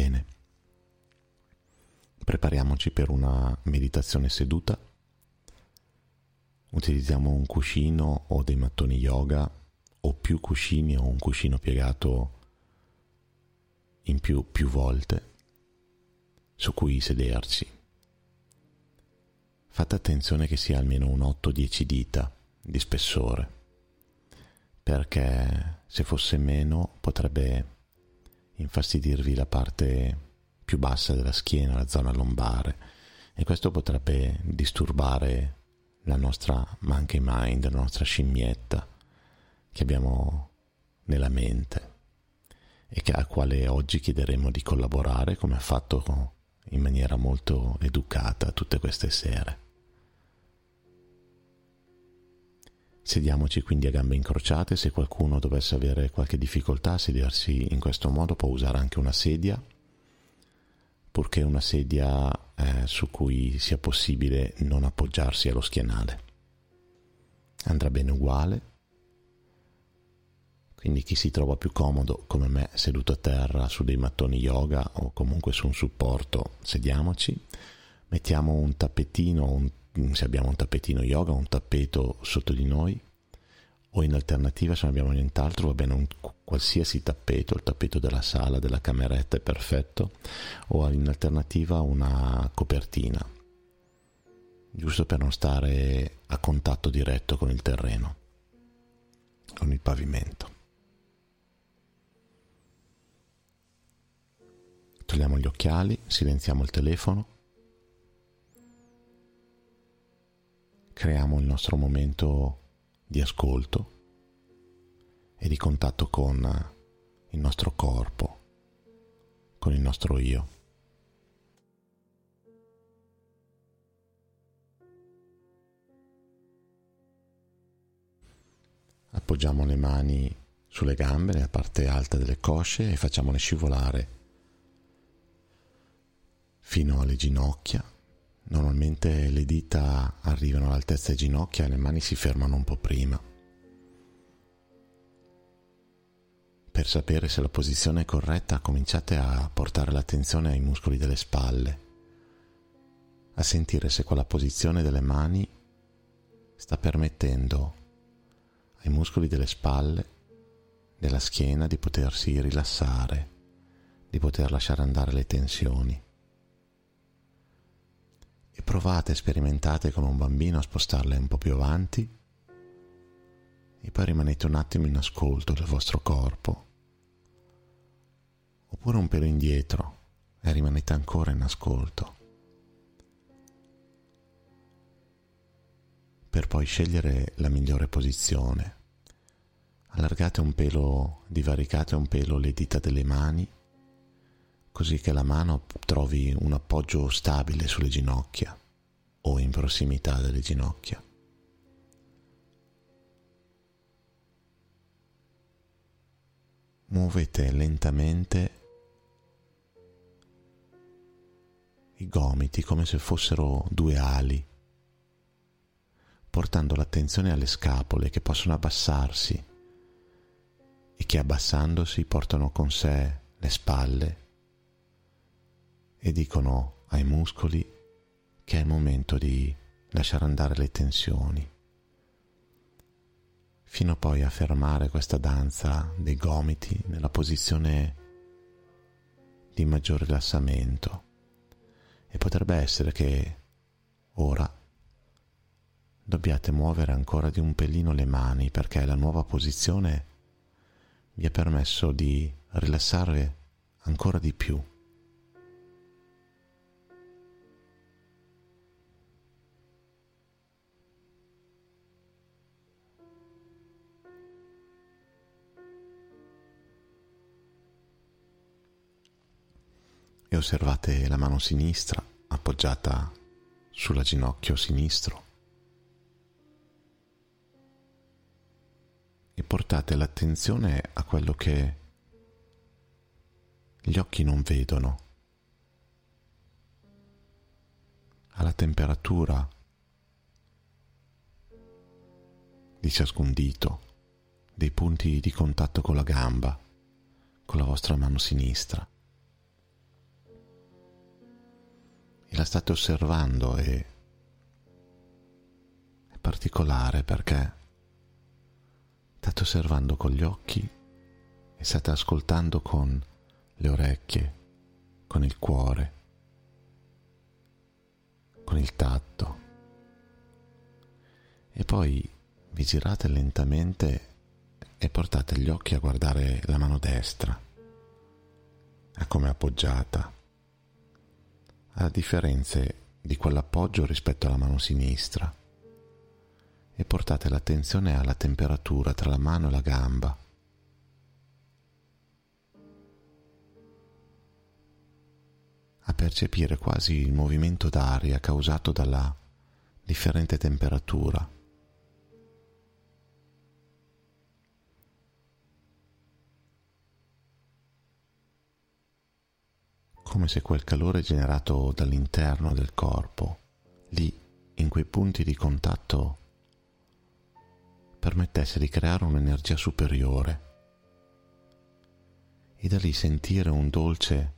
Bene. Prepariamoci per una meditazione seduta. Utilizziamo un cuscino o dei mattoni yoga o più cuscini o un cuscino piegato in più, più volte su cui sederci. Fate attenzione che sia almeno un 8-10 dita di spessore, perché se fosse meno potrebbe infastidirvi la parte più bassa della schiena, la zona lombare, e questo potrebbe disturbare la nostra monkey mind, la nostra scimmietta che abbiamo nella mente e che, a quale oggi chiederemo di collaborare come ha fatto in maniera molto educata tutte queste sere. Sediamoci quindi a gambe incrociate, se qualcuno dovesse avere qualche difficoltà a sedersi in questo modo può usare anche una sedia, purché una sedia eh, su cui sia possibile non appoggiarsi allo schienale. Andrà bene uguale, quindi chi si trova più comodo come me seduto a terra su dei mattoni yoga o comunque su un supporto, sediamoci, mettiamo un tappetino, un se abbiamo un tappetino yoga, un tappeto sotto di noi, o in alternativa se non abbiamo nient'altro va bene un qualsiasi tappeto, il tappeto della sala, della cameretta è perfetto, o in alternativa una copertina, giusto per non stare a contatto diretto con il terreno, con il pavimento. Togliamo gli occhiali, silenziamo il telefono creiamo il nostro momento di ascolto e di contatto con il nostro corpo, con il nostro io. Appoggiamo le mani sulle gambe, nella parte alta delle cosce e facciamole scivolare fino alle ginocchia Normalmente le dita arrivano all'altezza delle ginocchia e le mani si fermano un po' prima. Per sapere se la posizione è corretta cominciate a portare l'attenzione ai muscoli delle spalle, a sentire se quella posizione delle mani sta permettendo ai muscoli delle spalle, della schiena di potersi rilassare, di poter lasciare andare le tensioni e provate, sperimentate come un bambino a spostarle un po' più avanti. E poi rimanete un attimo in ascolto del vostro corpo. Oppure un pelo indietro e rimanete ancora in ascolto. Per poi scegliere la migliore posizione. Allargate un pelo, divaricate un pelo le dita delle mani così che la mano trovi un appoggio stabile sulle ginocchia o in prossimità delle ginocchia. Muovete lentamente i gomiti come se fossero due ali, portando l'attenzione alle scapole che possono abbassarsi e che abbassandosi portano con sé le spalle e dicono ai muscoli che è il momento di lasciare andare le tensioni, fino poi a fermare questa danza dei gomiti nella posizione di maggior rilassamento. E potrebbe essere che ora dobbiate muovere ancora di un pelino le mani perché la nuova posizione vi ha permesso di rilassare ancora di più e osservate la mano sinistra appoggiata sulla ginocchio sinistro e portate l'attenzione a quello che gli occhi non vedono, alla temperatura di ciascun dito, dei punti di contatto con la gamba, con la vostra mano sinistra. La state osservando e è particolare perché state osservando con gli occhi e state ascoltando con le orecchie, con il cuore, con il tatto. E poi vi girate lentamente e portate gli occhi a guardare la mano destra, a come è appoggiata, a differenze di quell'appoggio rispetto alla mano sinistra e portate l'attenzione alla temperatura tra la mano e la gamba. a percepire quasi il movimento d'aria causato dalla differente temperatura. Come se quel calore generato dall'interno del corpo, lì, in quei punti di contatto, permettesse di creare un'energia superiore e da lì sentire un dolce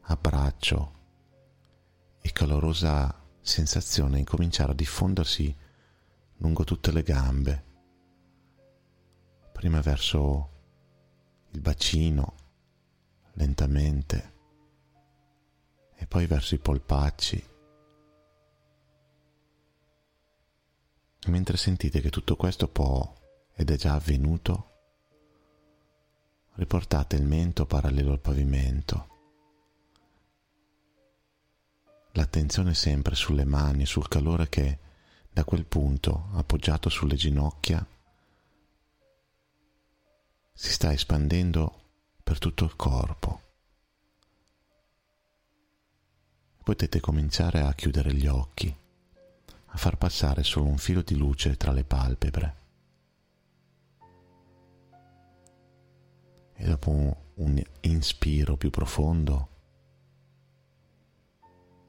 abbraccio e calorosa sensazione incominciare a diffondersi lungo tutte le gambe, prima verso il bacino, lentamente e poi verso i polpacci. E mentre sentite che tutto questo può ed è già avvenuto, riportate il mento parallelo al pavimento. L'attenzione sempre sulle mani, sul calore che da quel punto, appoggiato sulle ginocchia, si sta espandendo per tutto il corpo. Potete cominciare a chiudere gli occhi, a far passare solo un filo di luce tra le palpebre. E dopo un, inspiro più profondo,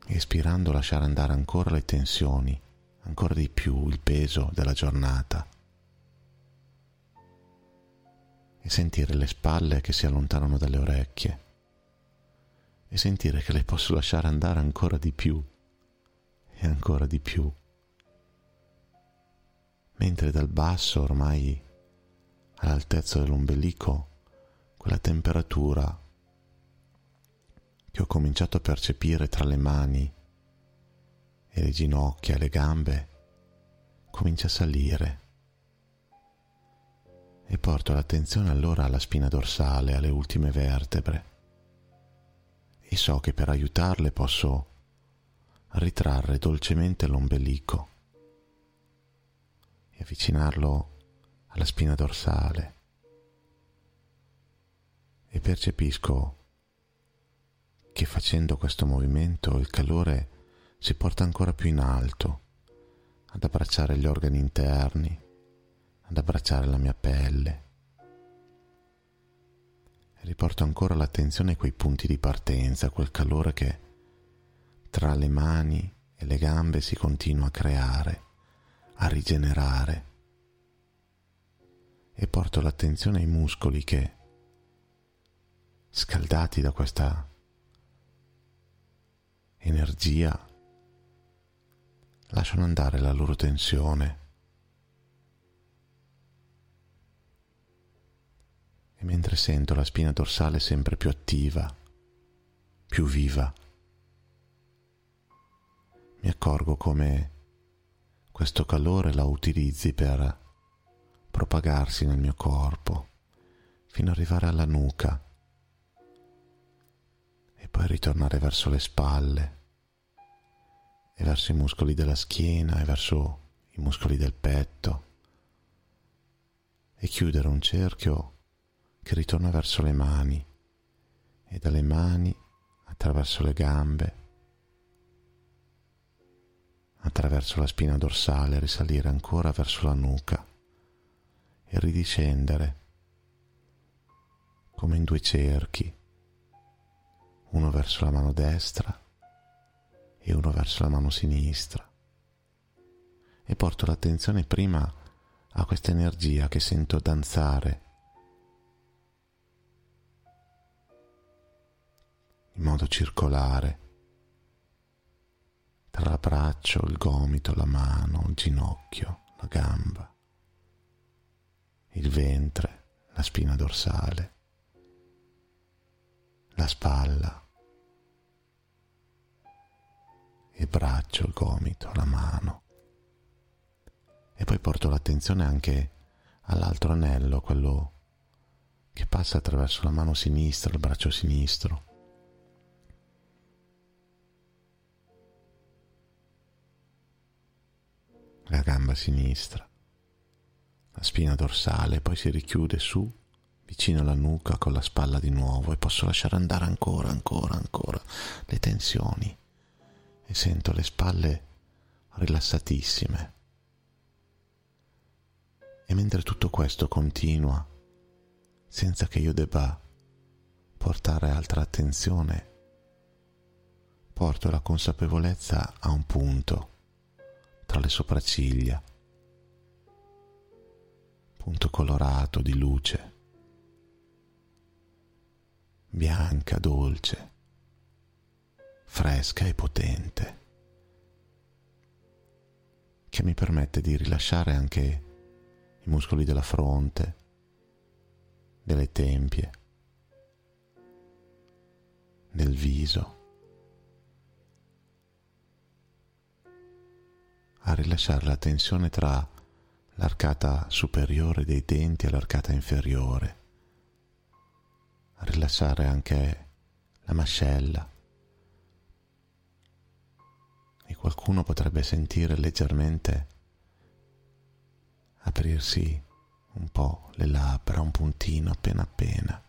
espirando lasciare andare ancora le tensioni, ancora di più il peso della giornata e sentire le spalle che si allontanano dalle orecchie e sentire che le posso lasciare andare ancora di più e ancora di più. Mentre dal basso, ormai all'altezza dell'ombelico, quella temperatura che ho cominciato a percepire tra le mani e le ginocchia e le gambe comincia a salire e porto l'attenzione allora alla spina dorsale, alle ultime vertebre e so che per aiutarle posso ritrarre dolcemente l'ombelico e avvicinarlo alla spina dorsale. E percepisco che facendo questo movimento il calore si porta ancora più in alto ad abbracciare gli organi interni, ad abbracciare la mia pelle riporto ancora l'attenzione a quei punti di partenza, quel calore che tra le mani e le gambe si continua a creare, a rigenerare. E porto l'attenzione ai muscoli che, scaldati da questa energia, lasciano andare la loro tensione e mentre sento la spina dorsale sempre più attiva, più viva, mi accorgo come questo calore la utilizzi per propagarsi nel mio corpo fino ad arrivare alla nuca e poi ritornare verso le spalle e verso i muscoli della schiena e verso i muscoli del petto e chiudere un cerchio che ritorna verso le mani e dalle mani attraverso le gambe, attraverso la spina dorsale, risalire ancora verso la nuca e ridiscendere come in due cerchi, uno verso la mano destra e uno verso la mano sinistra. E porto l'attenzione prima a questa energia che sento danzare in modo circolare tra l'abbraccio, il gomito, la mano, il ginocchio, la gamba, il ventre, la spina dorsale, la spalla, il braccio, il gomito, la mano. E poi porto l'attenzione anche all'altro anello, quello che passa attraverso la mano sinistra, il braccio sinistro. La gamba sinistra, la spina dorsale, poi si richiude su, vicino alla nuca con la spalla di nuovo e posso lasciare andare ancora, ancora, ancora le tensioni e sento le spalle rilassatissime. E mentre tutto questo continua, senza che io debba portare altra attenzione, porto la consapevolezza a un punto tra le sopracciglia, punto colorato di luce, bianca, dolce, fresca e potente, che mi permette di rilasciare anche i muscoli della fronte, delle tempie, del viso, a rilasciare la tensione tra l'arcata superiore dei denti e l'arcata inferiore, a rilasciare anche la mascella. E qualcuno potrebbe sentire leggermente aprirsi un po' le labbra, un puntino appena appena,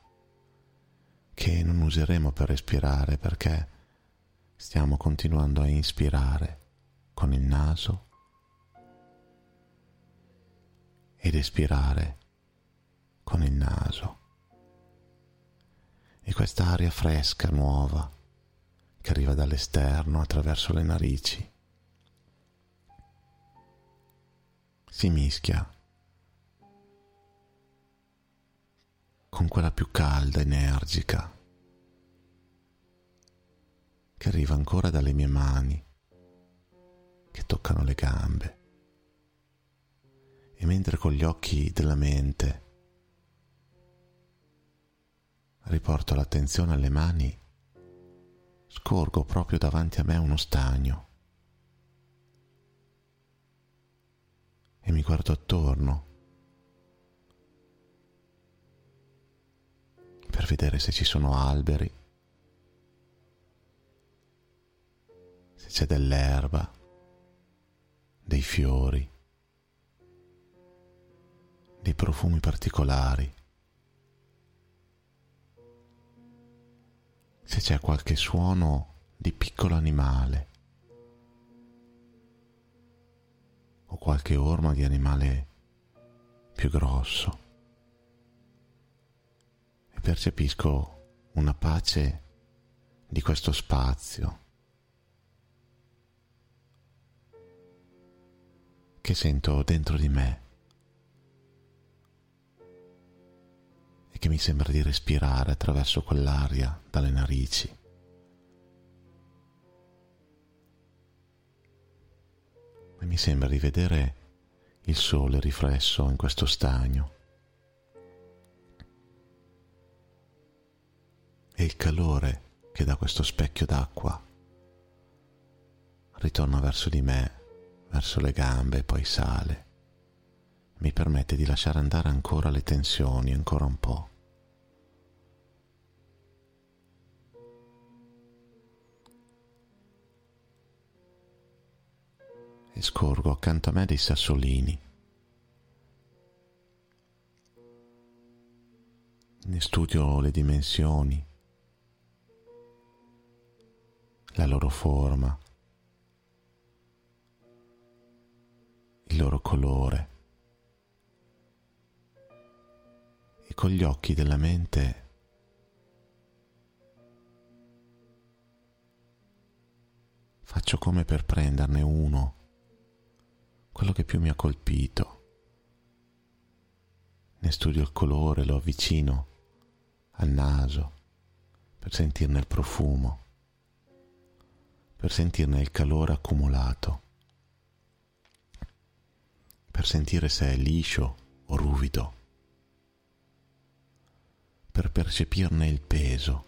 che non useremo per respirare perché stiamo continuando a inspirare con il naso ed espirare con il naso. E questa aria fresca, nuova, che arriva dall'esterno attraverso le narici, si mischia con quella più calda, energica, che arriva ancora dalle mie mani, che toccano le gambe. E mentre con gli occhi della mente riporto l'attenzione alle mani, scorgo proprio davanti a me uno stagno. E mi guardo attorno per vedere se ci sono alberi, se c'è dell'erba, dei fiori, dei profumi particolari, se c'è qualche suono di piccolo animale o qualche orma di animale più grosso e percepisco una pace di questo spazio che sento dentro di me e che mi sembra di respirare attraverso quell'aria dalle narici. E mi sembra di vedere il sole riflesso in questo stagno. e il calore che da questo specchio d'acqua ritorna verso di me, verso le gambe e poi sale. Mi permette di lasciare andare ancora le tensioni, ancora un po'. E scorgo accanto a me dei sassolini. Ne studio le dimensioni, la loro forma, il loro colore con gli occhi della mente faccio come per prenderne uno, quello che più mi ha colpito. Ne studio il colore, lo avvicino al naso per sentirne il profumo per sentirne il calore accumulato, per sentire se è liscio o ruvido, per percepirne il peso.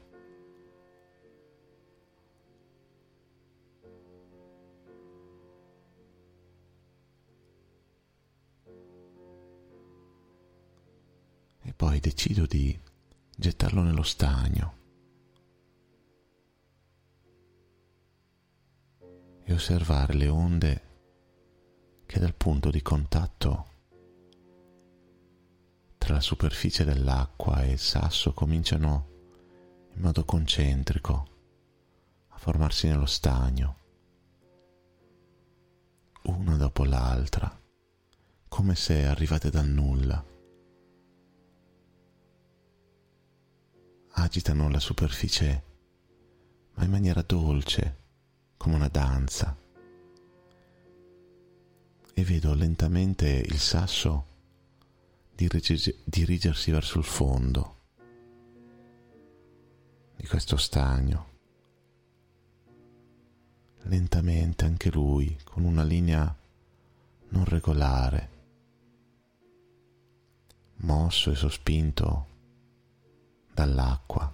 E poi decido di gettarlo nello stagno e osservare le onde che dal punto di contatto tra la superficie dell'acqua e il sasso cominciano in modo concentrico a formarsi nello stagno, una dopo l'altra, come se arrivate dal nulla. Agitano la superficie, ma in maniera dolce, come una danza e vedo lentamente il sasso dirigersi verso il fondo di questo stagno. Lentamente anche lui, con una linea non regolare, mosso e sospinto dall'acqua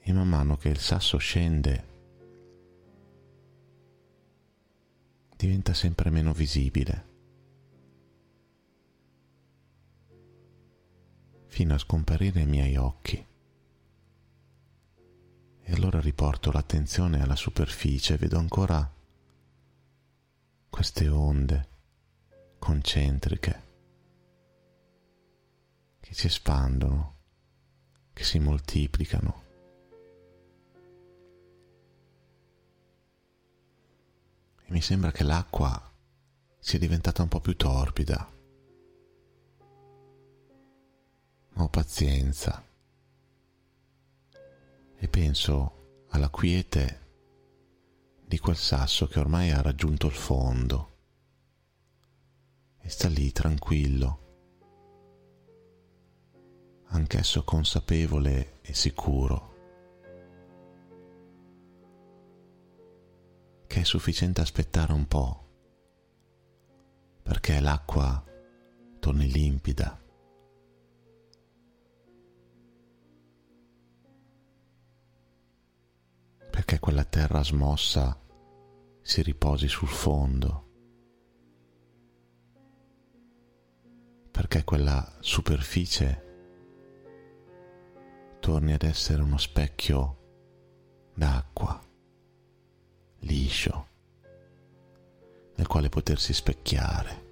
e man mano che il sasso scende diventa sempre meno visibile fino a scomparire ai miei occhi. E allora riporto l'attenzione alla superficie e vedo ancora queste onde concentriche che si espandono, che si moltiplicano mi sembra che l'acqua sia diventata un po' più torbida. Ho pazienza. E penso alla quiete di quel sasso che ormai ha raggiunto il fondo. E sta lì tranquillo, anch'esso consapevole e sicuro che è sufficiente aspettare un po' perché l'acqua torni limpida. Perché quella terra smossa si riposi sul fondo. Perché quella superficie torni ad essere uno specchio d'acqua liscio nel quale potersi specchiare.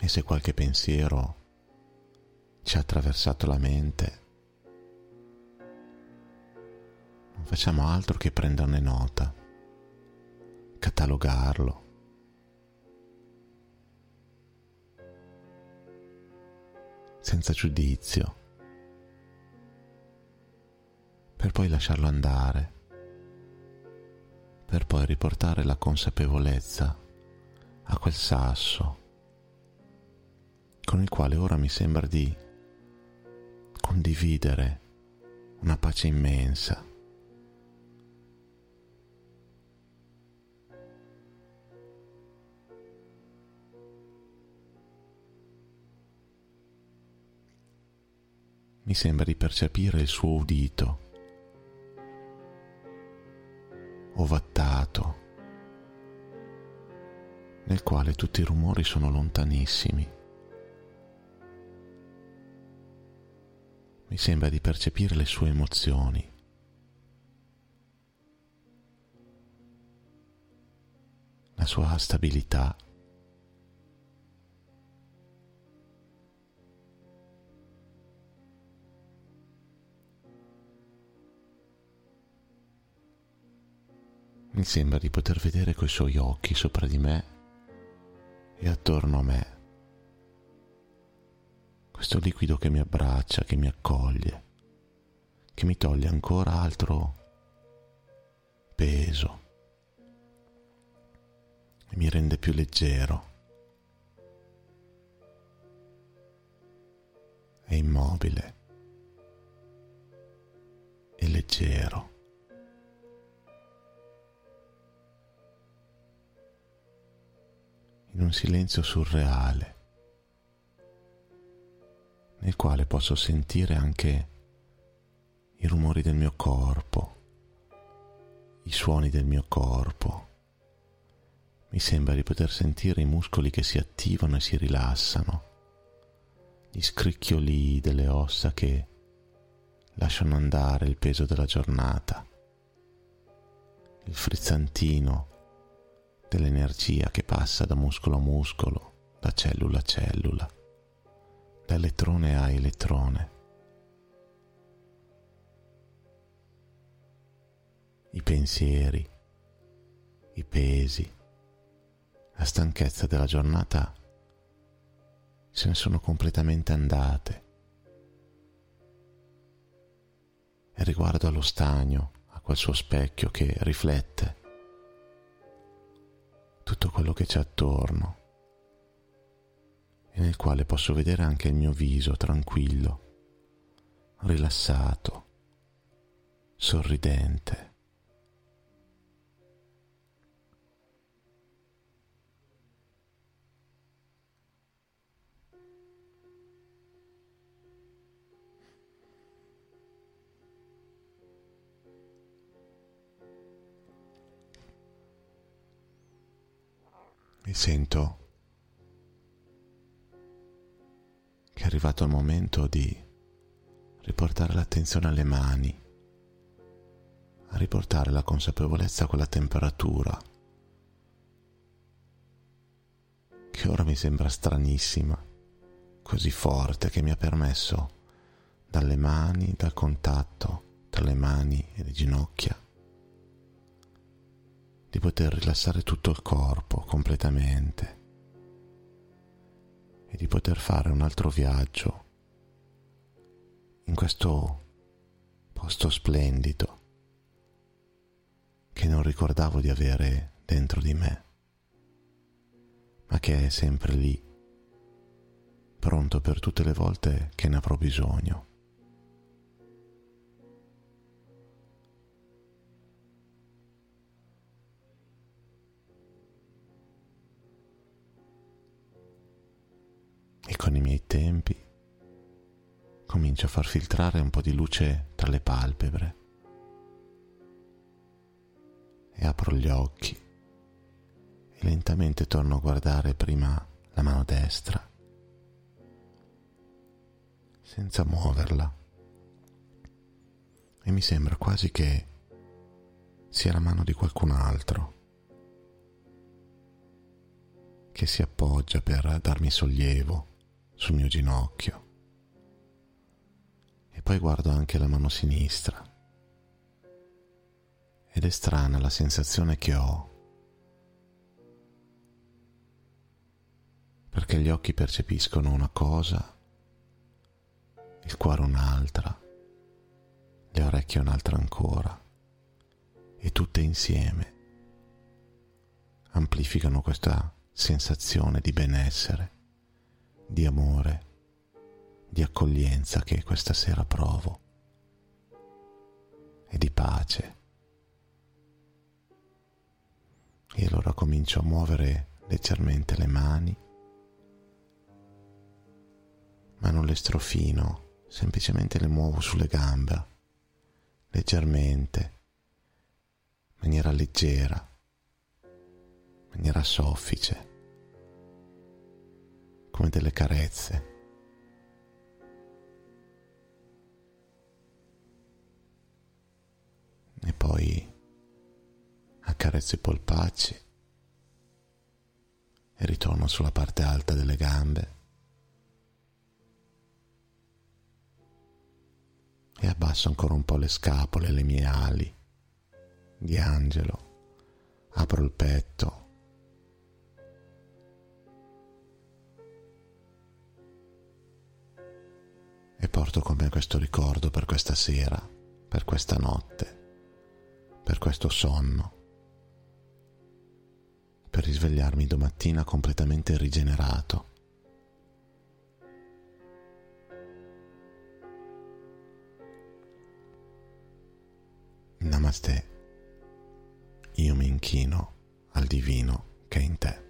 E se qualche pensiero ci ha attraversato la mente, non facciamo altro che prenderne nota, catalogarlo. senza giudizio. Per poi lasciarlo andare, per poi riportare la consapevolezza a quel sasso con il quale ora mi sembra di condividere una pace immensa. Mi sembra di percepire il suo udito ovattato, nel quale tutti i rumori sono lontanissimi. Mi sembra di percepire le sue emozioni. La sua stabilità. Mi sembra di poter vedere coi suoi occhi sopra di me e attorno a me. Questo liquido che mi abbraccia, che mi accoglie, che mi toglie ancora altro peso e mi rende più leggero. immobile e leggero. In un silenzio surreale nel quale posso sentire anche i rumori del mio corpo, i suoni del mio corpo. Mi sembra di poter sentire i muscoli che si attivano e si rilassano, gli scricchioli delle ossa che lasciano andare il peso della giornata, il frizzantino dell'energia che passa da muscolo a muscolo, da cellula a cellula da elettrone a elettrone. I pensieri, i pesi, la stanchezza della giornata se ne sono completamente andate. E riguardo allo stagno, a quel suo specchio che riflette tutto quello che c'è attorno e nel quale posso vedere anche il mio viso tranquillo, rilassato, sorridente. Mi sento è arrivato il momento di riportare l'attenzione alle mani, a riportare la consapevolezza a quella temperatura che ora mi sembra stranissima, così forte che mi ha permesso dalle mani, dal contatto tra le mani e le ginocchia, di poter rilassare tutto il corpo completamente e di poter fare un altro viaggio in questo posto splendido che non ricordavo di avere dentro di me, ma che è sempre lì, pronto per tutte le volte che ne avrò bisogno. E con i miei tempi comincio a far filtrare un po' di luce tra le palpebre. E apro gli occhi. E lentamente torno a guardare prima la mano destra. Senza muoverla. E mi sembra quasi che sia la mano di qualcun altro. Che si appoggia per darmi sollievo sul mio ginocchio. E poi guardo anche la mano sinistra. Ed è strana la sensazione che ho. Perché gli occhi percepiscono una cosa, il cuore un'altra, le orecchie un'altra ancora. E tutte insieme amplificano questa sensazione di benessere di amore, di accoglienza che questa sera provo e di pace. E allora comincio a muovere leggermente le mani, ma non le strofino, semplicemente le muovo sulle gambe, leggermente, in maniera leggera, in maniera soffice come delle carezze. E poi accarezzo i polpacci e ritorno sulla parte alta delle gambe. E abbasso ancora un po' le scapole, le mie ali di angelo, apro il petto e porto con me questo ricordo per questa sera, per questa notte, per questo sonno, per risvegliarmi domattina completamente rigenerato. Namaste. Io mi inchino al divino che è in te.